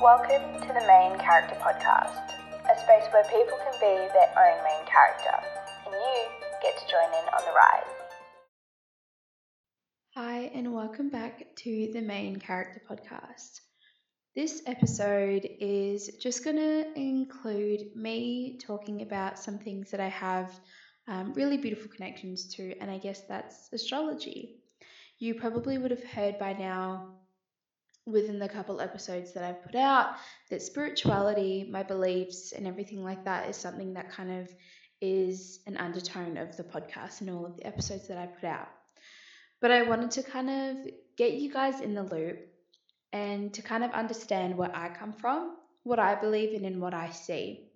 Welcome to the Main Character Podcast, a space where people can be their own main character, and you get to join in on the ride. Hi, and welcome back to the Main Character Podcast. This episode is just going to include me talking about some things that I have um, really beautiful connections to, and I guess that's astrology. You probably would have heard by now within the couple episodes that I've put out that spirituality, my beliefs, and everything like that is something that kind of is an undertone of the podcast and all of the episodes that I put out. But I wanted to kind of get you guys in the loop and to kind of understand where I come from, what I believe in, and what I see.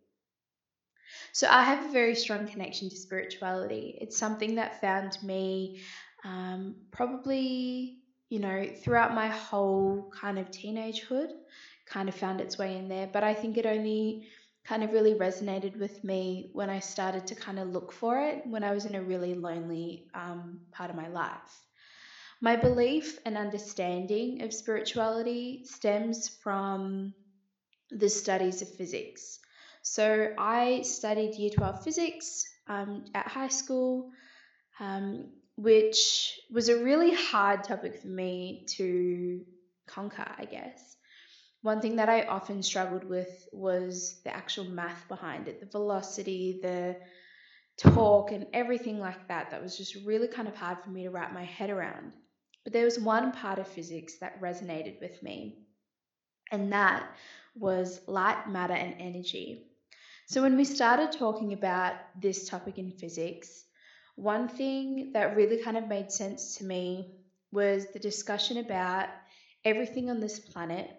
So I have a very strong connection to spirituality. It's something that found me um, probably you know, throughout my whole kind of teenagehood, kind of found its way in there. But I think it only kind of really resonated with me when I started to kind of look for it when I was in a really lonely um, part of my life. My belief and understanding of spirituality stems from the studies of physics. So I studied year 12 physics um, at high school. Um, which was a really hard topic for me to conquer, I guess. One thing that I often struggled with was the actual math behind it, the velocity, the torque, and everything like that. That was just really kind of hard for me to wrap my head around. But there was one part of physics that resonated with me, and that was light, matter, and energy. So when we started talking about this topic in physics, one thing that really kind of made sense to me was the discussion about everything on this planet,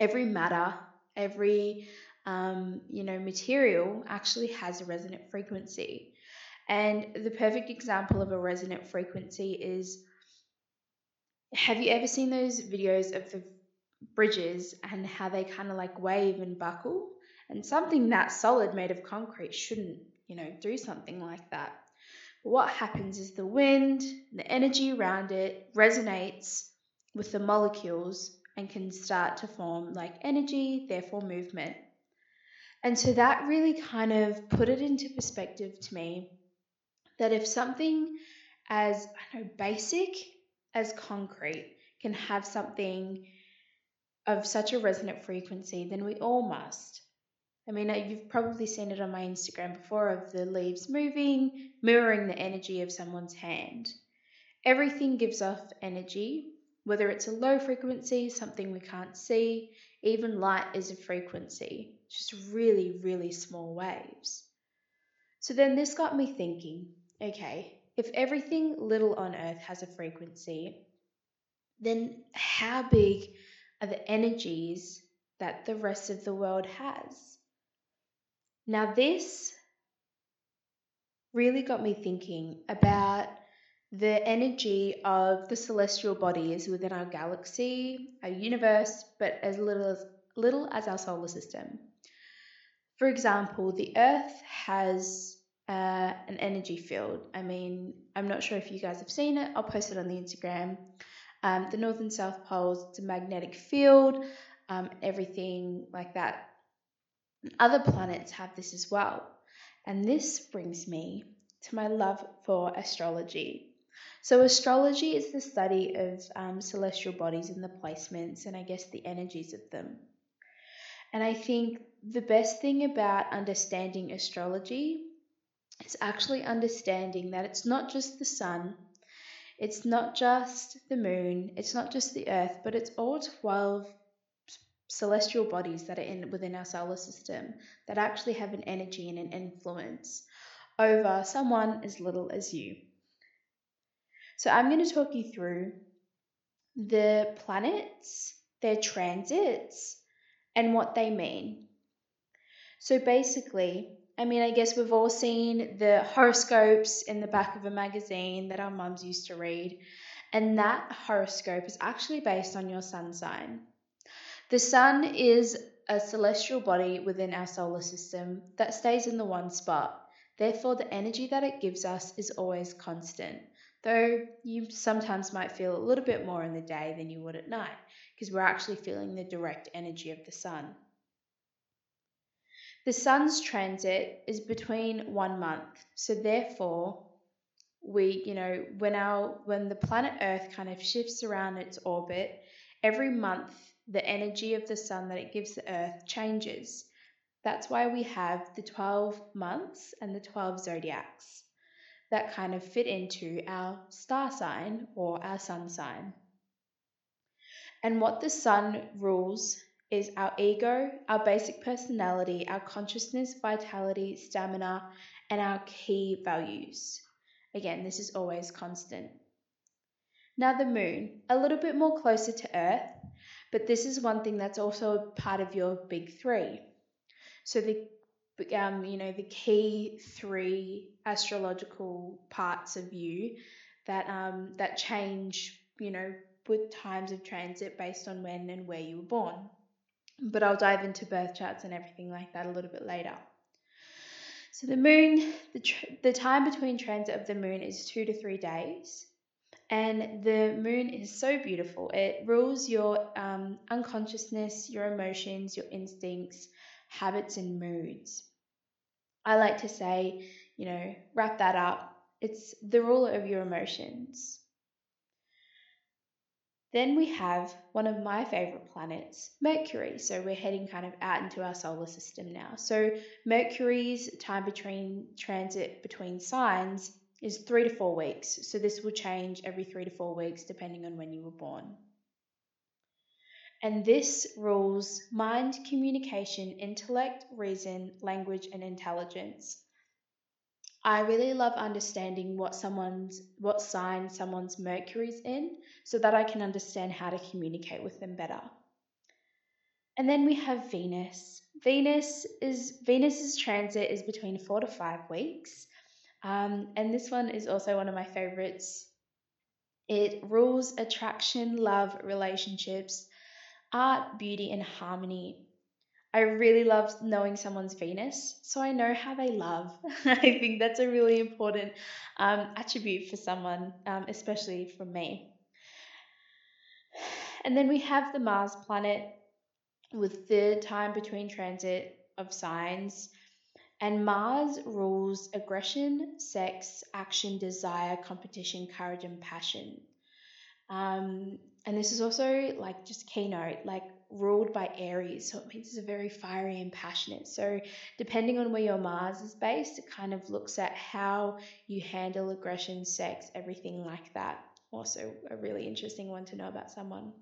every matter, every um, you know material actually has a resonant frequency. And the perfect example of a resonant frequency is have you ever seen those videos of the bridges and how they kind of like wave and buckle? And something that solid made of concrete shouldn't, you know, do something like that what happens is the wind, the energy around it resonates with the molecules and can start to form like energy, therefore movement. And so that really kind of put it into perspective to me that if something as I know basic as concrete can have something of such a resonant frequency, then we all must. I mean, uh, you've probably seen it on my Instagram before of the leaves moving, mirroring the energy of someone's hand. Everything gives off energy, whether it's a low frequency, something we can't see, even light is a frequency, just really, really small waves. So then this got me thinking okay, if everything little on earth has a frequency, then how big are the energies that the rest of the world has? Now, this really got me thinking about the energy of the celestial bodies within our galaxy, our universe, but as little as, little as our solar system. For example, the Earth has uh, an energy field. I mean, I'm not sure if you guys have seen it, I'll post it on the Instagram. Um, the North and South Poles, it's a magnetic field, um, everything like that other planets have this as well. And this brings me to my love for astrology. So, astrology is the study of um, celestial bodies and the placements, and I guess the energies of them. And I think the best thing about understanding astrology is actually understanding that it's not just the sun, it's not just the moon, it's not just the earth, but it's all 12 celestial bodies that are in within our solar system that actually have an energy and an influence over someone as little as you. So I'm going to talk you through the planets, their transits, and what they mean. So basically, I mean, I guess we've all seen the horoscopes in the back of a magazine that our mums used to read, and that horoscope is actually based on your sun sign. The sun is a celestial body within our solar system that stays in the one spot. Therefore, the energy that it gives us is always constant. though you sometimes might feel a little bit more in the day than you would at night because we're actually feeling the direct energy of the sun. The sun's transit is between one month, so therefore, we, you know, when our when the planet Earth kind of shifts around its orbit, every month the energy of the sun that it gives the Earth changes. That's why we have the 12 months and the 12 zodiacs that kind of fit into our star sign or our sun sign. And what the sun rules is our ego, our basic personality, our consciousness, vitality, stamina, and our key values. Again, this is always constant. Now, the moon, a little bit more closer to Earth, but this is one thing that's also part of your big three. So, the um, you know, the key three astrological parts of you that um, that change, you know, with times of transit based on when and where you were born. But I'll dive into birth charts and everything like that a little bit later. So the moon, the, tr- the time between transit of the moon is two to three days. And the moon is so beautiful. It rules your um, unconsciousness, your emotions, your instincts, habits, and moods. I like to say, you know, wrap that up. It's the ruler of your emotions. Then we have one of my favorite planets, Mercury. So we're heading kind of out into our solar system now. So Mercury's time between transit between signs is three to four weeks. So this will change every three to four weeks depending on when you were born. And this rules mind, communication, intellect, reason, language, and intelligence. I really love understanding what someone's what sign someone's Mercury's in so that I can understand how to communicate with them better. And then we have Venus. Venus is Venus's transit is between 4 to 5 weeks. Um, and this one is also one of my favorites. It rules attraction, love, relationships, art, beauty, and harmony. I really love knowing someone's Venus, so I know how they love. I think that's a really important um, attribute for someone, um, especially for me. And then we have the Mars planet with the time between transit of signs and Mars rules aggression, sex, action, desire, competition, courage, and passion. Um, and this is also like just keynote, like ruled by Aries. So it means it's a very fiery and passionate. So depending on where your Mars is based, it kind of looks at how you handle aggression, sex, everything like that. Also, a really interesting one to know about someone.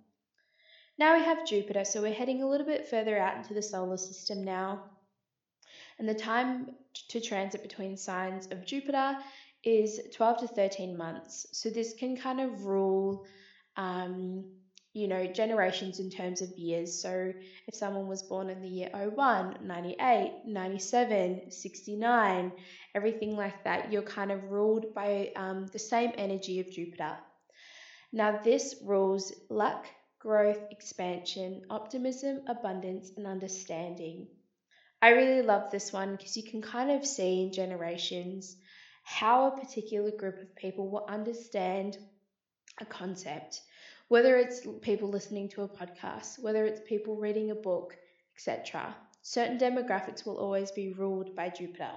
Now we have Jupiter, so we're heading a little bit further out into the solar system now. And the time to transit between signs of Jupiter is 12 to 13 months. So this can kind of rule, um, you know, generations in terms of years. So if someone was born in the year 01, 98, 97, 69, everything like that, you're kind of ruled by um, the same energy of Jupiter. Now, this rules luck, growth, expansion, optimism, abundance, and understanding. I really love this one because you can kind of see in generations how a particular group of people will understand a concept, whether it's people listening to a podcast, whether it's people reading a book, etc. Certain demographics will always be ruled by Jupiter.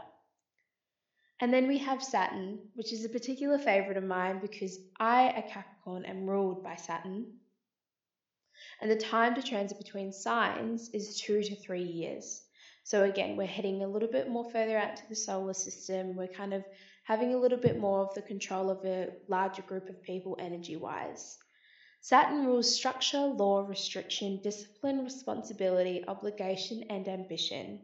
And then we have Saturn, which is a particular favorite of mine because I, a Capricorn, am ruled by Saturn. And the time to transit between signs is two to three years. So again, we're heading a little bit more further out to the solar system. We're kind of having a little bit more of the control of a larger group of people energy wise. Saturn rules structure, law, restriction, discipline, responsibility, obligation, and ambition.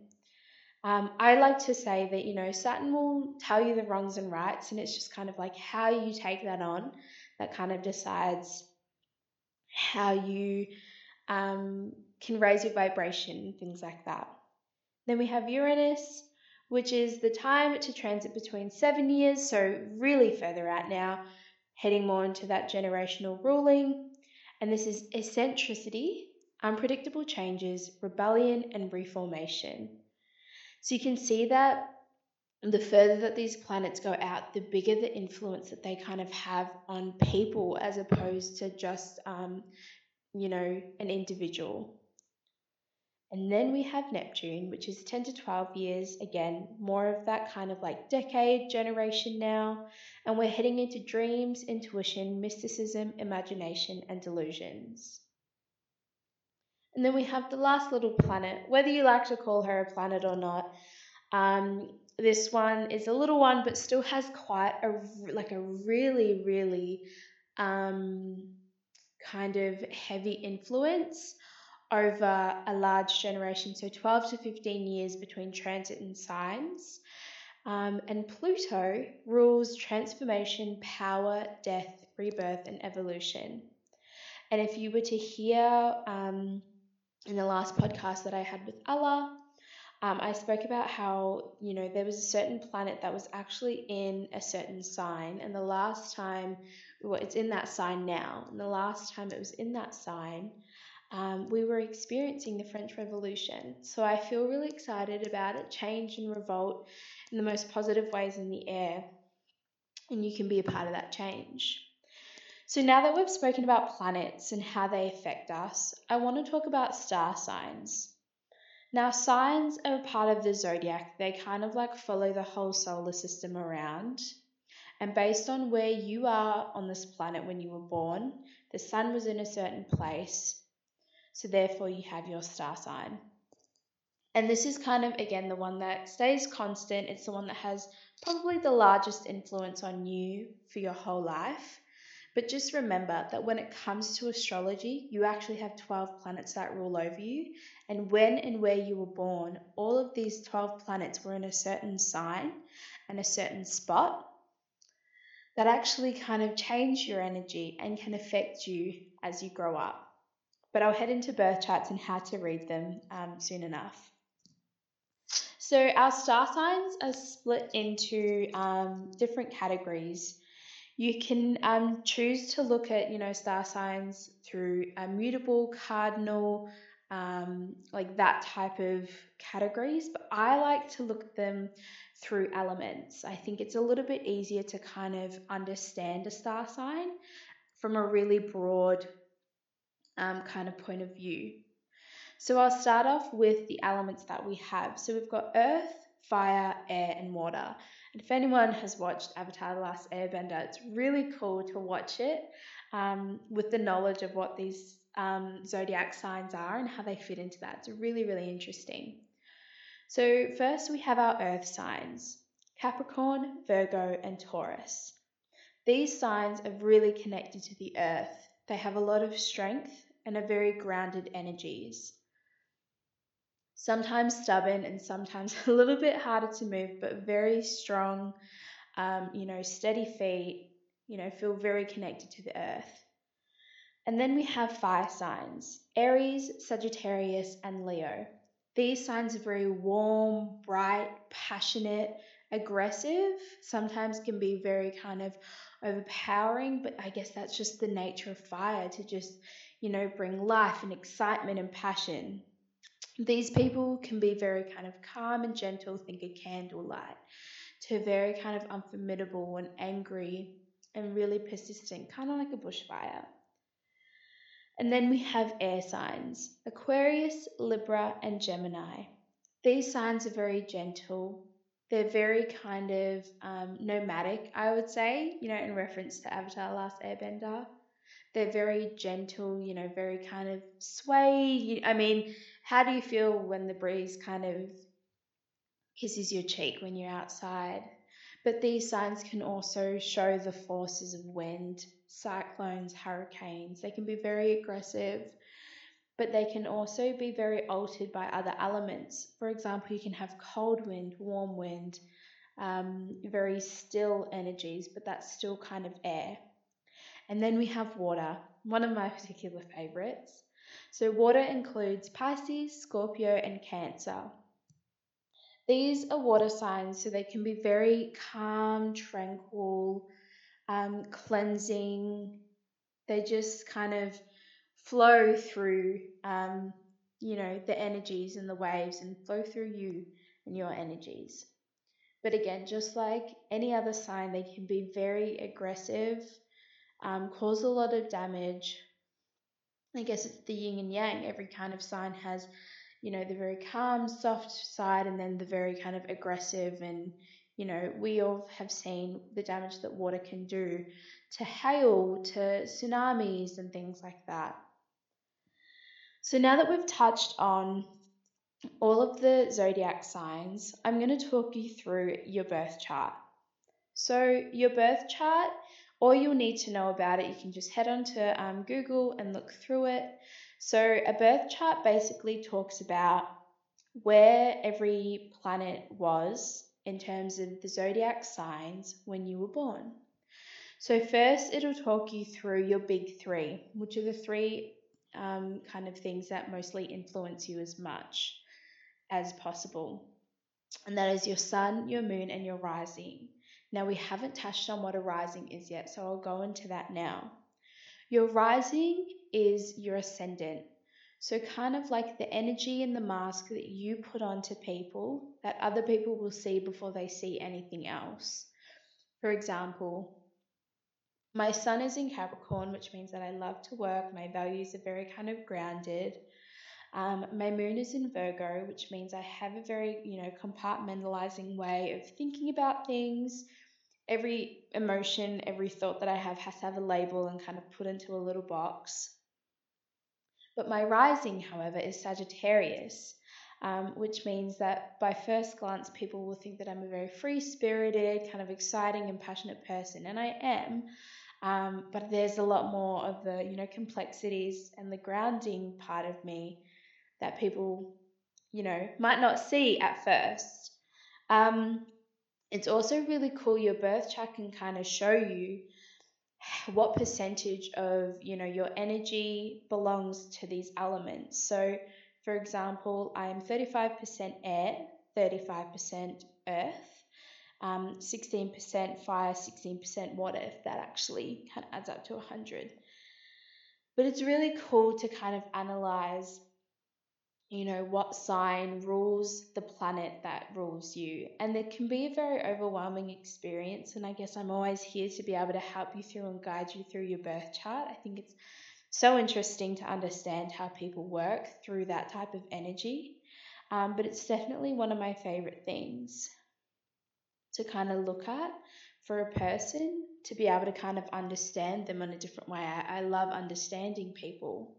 Um, I like to say that, you know, Saturn will tell you the wrongs and rights, and it's just kind of like how you take that on that kind of decides how you um, can raise your vibration, things like that. Then we have Uranus, which is the time to transit between seven years, so really further out now, heading more into that generational ruling. And this is eccentricity, unpredictable changes, rebellion, and reformation. So you can see that the further that these planets go out, the bigger the influence that they kind of have on people as opposed to just, um, you know, an individual. And then we have Neptune, which is 10 to 12 years, again, more of that kind of like decade generation now. And we're heading into dreams, intuition, mysticism, imagination, and delusions. And then we have the last little planet, whether you like to call her a planet or not. Um, this one is a little one, but still has quite a like a really, really um, kind of heavy influence over a large generation, so 12 to 15 years between transit and signs. Um, and Pluto rules transformation, power, death, rebirth, and evolution. And if you were to hear um, in the last podcast that I had with Allah, um, I spoke about how, you know, there was a certain planet that was actually in a certain sign, and the last time, well, it's in that sign now, and the last time it was in that sign, um, we were experiencing the French Revolution. So I feel really excited about it. Change and revolt in the most positive ways in the air, and you can be a part of that change. So now that we've spoken about planets and how they affect us, I want to talk about star signs. Now, signs are a part of the zodiac. They kind of like follow the whole solar system around. And based on where you are on this planet when you were born, the sun was in a certain place. So, therefore, you have your star sign. And this is kind of, again, the one that stays constant. It's the one that has probably the largest influence on you for your whole life. But just remember that when it comes to astrology, you actually have 12 planets that rule over you. And when and where you were born, all of these 12 planets were in a certain sign and a certain spot that actually kind of change your energy and can affect you as you grow up. But I'll head into birth charts and how to read them um, soon enough. So, our star signs are split into um, different categories you can um, choose to look at, you know, star signs through a mutable, cardinal, um, like that type of categories, but I like to look at them through elements. I think it's a little bit easier to kind of understand a star sign from a really broad um, kind of point of view. So I'll start off with the elements that we have. So we've got earth, fire, air, and water. And if anyone has watched Avatar The Last Airbender, it's really cool to watch it um, with the knowledge of what these um, zodiac signs are and how they fit into that. It's really, really interesting. So, first we have our earth signs Capricorn, Virgo, and Taurus. These signs are really connected to the earth. They have a lot of strength and are very grounded energies sometimes stubborn and sometimes a little bit harder to move, but very strong, um, you know, steady feet, you know, feel very connected to the earth. And then we have fire signs Aries, Sagittarius, and Leo. These signs are very warm, bright, passionate, aggressive, sometimes can be very kind of overpowering, but I guess that's just the nature of fire to just, you know, bring life and excitement and passion. These people can be very kind of calm and gentle, think a candlelight, to very kind of unformidable and angry and really persistent, kind of like a bushfire. And then we have air signs Aquarius, Libra, and Gemini. These signs are very gentle. They're very kind of um, nomadic, I would say, you know, in reference to Avatar Last Airbender. They're very gentle, you know, very kind of sway. I mean, how do you feel when the breeze kind of kisses your cheek when you're outside? But these signs can also show the forces of wind, cyclones, hurricanes. They can be very aggressive, but they can also be very altered by other elements. For example, you can have cold wind, warm wind, um, very still energies, but that's still kind of air. And then we have water, one of my particular favorites. So, water includes Pisces, Scorpio, and Cancer. These are water signs, so they can be very calm, tranquil, um, cleansing. They just kind of flow through, um, you know, the energies and the waves and flow through you and your energies. But again, just like any other sign, they can be very aggressive, um, cause a lot of damage. I guess it's the yin and yang. Every kind of sign has, you know, the very calm, soft side, and then the very kind of aggressive. And, you know, we all have seen the damage that water can do to hail, to tsunamis, and things like that. So now that we've touched on all of the zodiac signs, I'm going to talk you through your birth chart. So, your birth chart, all you'll need to know about it, you can just head on to um, Google and look through it. So, a birth chart basically talks about where every planet was in terms of the zodiac signs when you were born. So, first, it'll talk you through your big three, which are the three um, kind of things that mostly influence you as much as possible. And that is your sun, your moon, and your rising. Now, we haven't touched on what a rising is yet, so I'll go into that now. Your rising is your ascendant. So, kind of like the energy and the mask that you put onto people that other people will see before they see anything else. For example, my sun is in Capricorn, which means that I love to work. My values are very kind of grounded. Um, my moon is in Virgo, which means I have a very, you know, compartmentalizing way of thinking about things. Every emotion, every thought that I have has to have a label and kind of put into a little box. But my rising, however, is Sagittarius, um, which means that by first glance, people will think that I'm a very free spirited, kind of exciting and passionate person, and I am. Um, but there's a lot more of the, you know, complexities and the grounding part of me that people, you know, might not see at first. Um, it's also really cool. Your birth chart can kind of show you what percentage of, you know, your energy belongs to these elements. So, for example, I am 35% air, 35% earth, um, 16% fire, 16% water, if that actually kind of adds up to 100. But it's really cool to kind of analyze, you know, what sign rules the planet that rules you. And it can be a very overwhelming experience. And I guess I'm always here to be able to help you through and guide you through your birth chart. I think it's so interesting to understand how people work through that type of energy. Um, but it's definitely one of my favorite things to kind of look at for a person to be able to kind of understand them in a different way. I, I love understanding people.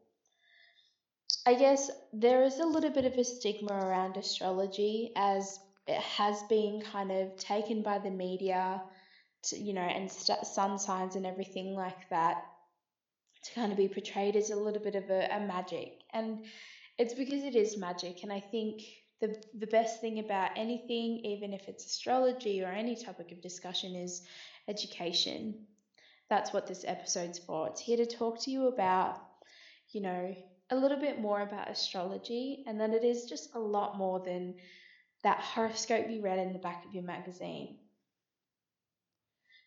I guess there is a little bit of a stigma around astrology as it has been kind of taken by the media to, you know, and st- sun signs and everything like that to kind of be portrayed as a little bit of a, a magic. And it's because it is magic. And I think the, the best thing about anything, even if it's astrology or any topic of discussion, is education. That's what this episode's for. It's here to talk to you about, you know, a little bit more about astrology and that it is just a lot more than that horoscope you read in the back of your magazine.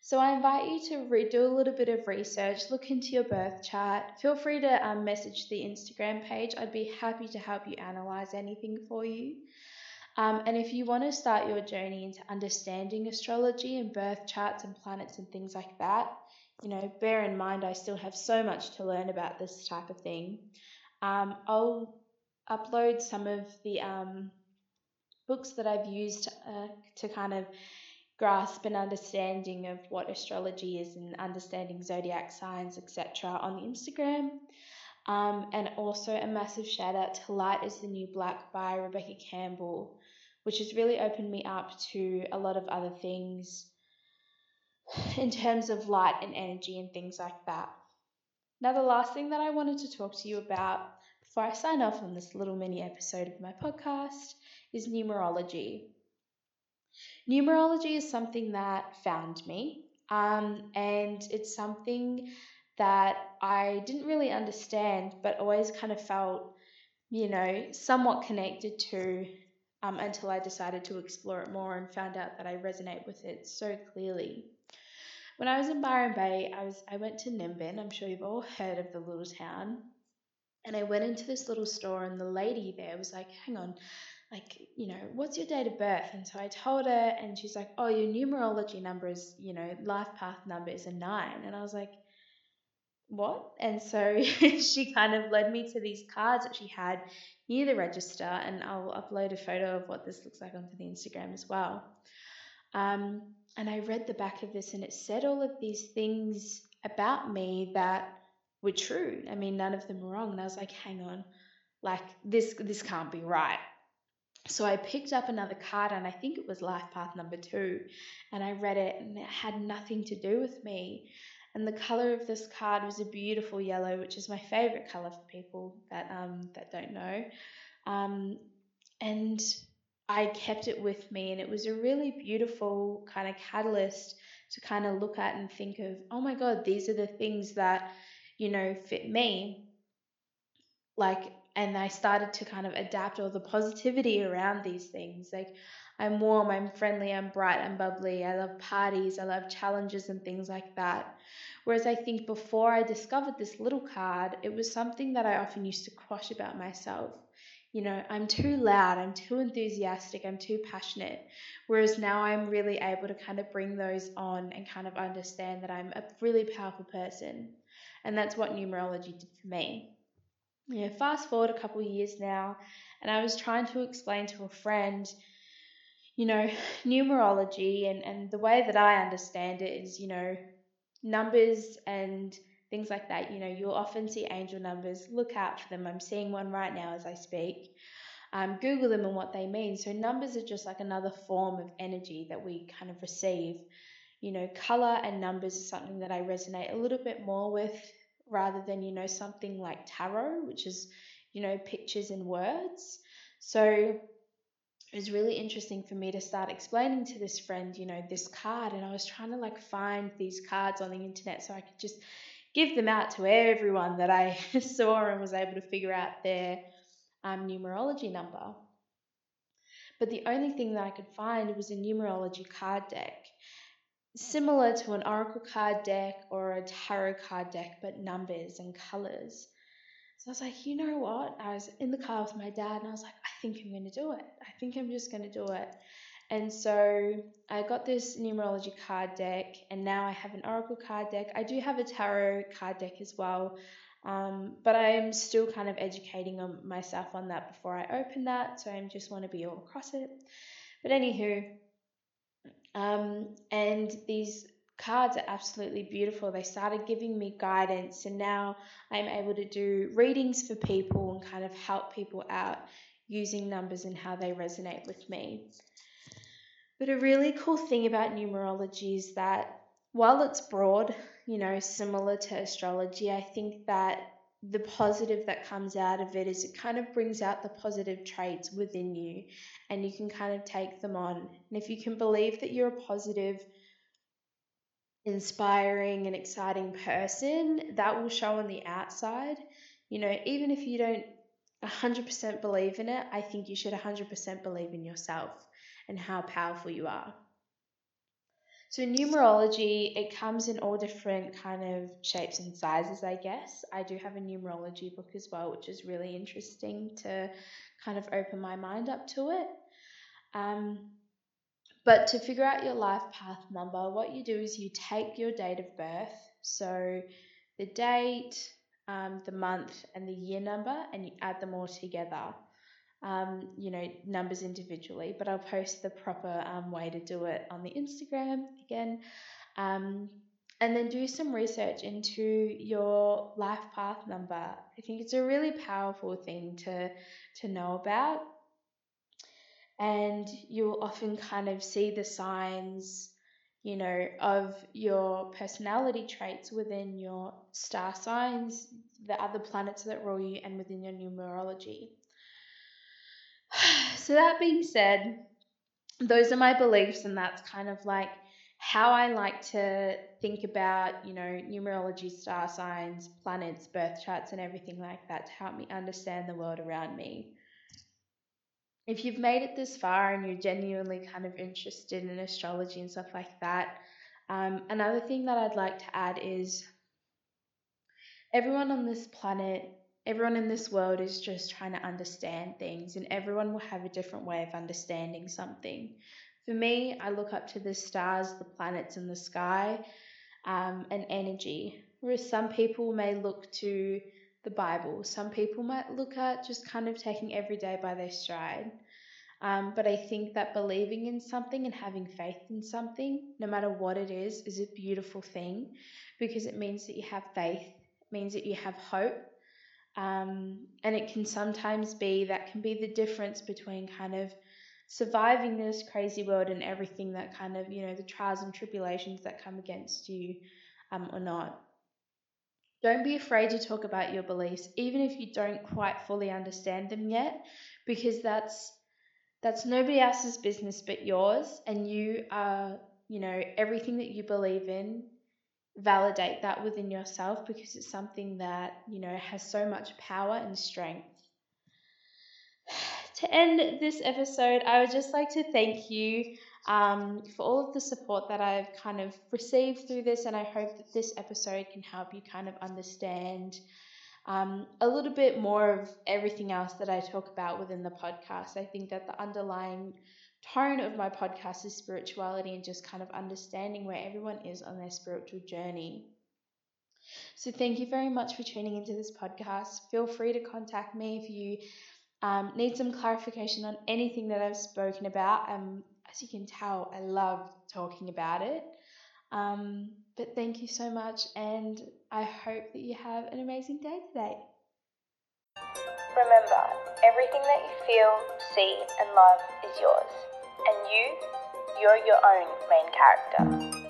So I invite you to re- do a little bit of research, look into your birth chart. Feel free to um, message the Instagram page. I'd be happy to help you analyze anything for you. Um, and if you want to start your journey into understanding astrology and birth charts and planets and things like that, you know, bear in mind I still have so much to learn about this type of thing. Um, I'll upload some of the um, books that I've used uh, to kind of grasp an understanding of what astrology is and understanding zodiac signs, etc., on Instagram. Um, and also a massive shout out to Light is the New Black by Rebecca Campbell, which has really opened me up to a lot of other things in terms of light and energy and things like that. Now, the last thing that I wanted to talk to you about before I sign off on this little mini episode of my podcast is numerology. Numerology is something that found me, um, and it's something that I didn't really understand, but always kind of felt, you know, somewhat connected to um, until I decided to explore it more and found out that I resonate with it so clearly. When I was in Byron Bay, I was I went to Nimbin. I'm sure you've all heard of the little town. And I went into this little store, and the lady there was like, "Hang on, like, you know, what's your date of birth? And so I told her, and she's like, oh, your numerology number is, you know, life path number is a nine. And I was like, what? And so she kind of led me to these cards that she had near the register, and I'll upload a photo of what this looks like onto the Instagram as well. Um, and I read the back of this, and it said all of these things about me that were true. I mean, none of them were wrong. And I was like, hang on, like this this can't be right. So I picked up another card, and I think it was Life Path number two, and I read it, and it had nothing to do with me. And the color of this card was a beautiful yellow, which is my favorite color for people that um that don't know. Um, and I kept it with me, and it was a really beautiful kind of catalyst to kind of look at and think of, oh my God, these are the things that, you know, fit me. Like, and I started to kind of adapt all the positivity around these things. Like, I'm warm, I'm friendly, I'm bright, I'm bubbly, I love parties, I love challenges and things like that. Whereas I think before I discovered this little card, it was something that I often used to quash about myself you know, I'm too loud, I'm too enthusiastic, I'm too passionate. Whereas now I'm really able to kind of bring those on and kind of understand that I'm a really powerful person. And that's what numerology did for me. You know, fast forward a couple years now, and I was trying to explain to a friend, you know, numerology and, and the way that I understand it is, you know, numbers and things like that. You know, you'll often see angel numbers. Look out for them. I'm seeing one right now as I speak. Um, Google them and what they mean. So, numbers are just like another form of energy that we kind of receive. You know, color and numbers is something that I resonate a little bit more with rather than, you know, something like tarot, which is, you know, pictures and words. So, it was really interesting for me to start explaining to this friend, you know, this card. And I was trying to like find these cards on the internet so I could just give them out to everyone that I saw and was able to figure out their um, numerology number. But the only thing that I could find was a numerology card deck, similar to an oracle card deck or a tarot card deck, but numbers and colors. So I was like, you know what? I was in the car with my dad and I was like, I think I'm going to do it. I think I'm just going to do it. And so I got this numerology card deck, and now I have an oracle card deck. I do have a tarot card deck as well, um, but I'm still kind of educating on myself on that before I open that. So I just want to be all across it. But anywho, um, and these cards are absolutely beautiful. They started giving me guidance, and now I'm able to do readings for people and kind of help people out using numbers and how they resonate with me. But a really cool thing about numerology is that while it's broad, you know, similar to astrology, I think that the positive that comes out of it is it kind of brings out the positive traits within you and you can kind of take them on. And if you can believe that you're a positive, inspiring, and exciting person, that will show on the outside. You know, even if you don't 100% believe in it, I think you should 100% believe in yourself and how powerful you are. So numerology, it comes in all different kind of shapes and sizes, I guess. I do have a numerology book as well, which is really interesting to kind of open my mind up to it. Um, but to figure out your life path number, what you do is you take your date of birth, so the date, um, the month, and the year number, and you add them all together um, you know, numbers individually, but I'll post the proper um, way to do it on the Instagram again. Um, and then do some research into your life path number. I think it's a really powerful thing to to know about. And you'll often kind of see the signs, you know, of your personality traits within your star signs, the other planets that rule you, and within your numerology. so that being said, those are my beliefs, and that's kind of like how I like to think about, you know, numerology, star signs, planets, birth charts, and everything like that to help me understand the world around me. If you've made it this far and you're genuinely kind of interested in astrology and stuff like that, um, another thing that I'd like to add is everyone on this planet everyone in this world is just trying to understand things, and everyone will have a different way of understanding something. For me, I look up to the stars, the planets, and the sky, um, and energy. Whereas some people may look to the Bible, some people might look at just kind of taking every day by their stride. Um, but I think that believing in something and having faith in something, no matter what it is, is a beautiful thing because it means that you have faith, it means that you have hope. Um, and it can sometimes be that can be the difference between kind of surviving this crazy world and everything that kind of, you know, the trials and tribulations that come against you um, or not. Don't be afraid to talk about your beliefs, even if you don't quite fully understand them yet, because that's that's nobody else's business but yours, and you are, you know, everything that you believe in. Validate that within yourself because it's something that, you know, has so much power and strength to end this episode, I would just like to thank you um, for all of the support that I've kind of received through this, and I hope that this episode can help you kind of understand um, a little bit more of everything else that I talk about within the podcast. I think that the underlying tone of my podcast is spirituality and just kind of understanding where everyone is on their spiritual journey. So, thank you very much for tuning into this podcast. Feel free to contact me if you um, need some clarification on anything that I've spoken about. Um, as you can tell, I love talking about it. Um, but thank you so much, and I hope that you have an amazing day today. Remember, everything that you feel, see, and love is yours, and you, you're your own main character.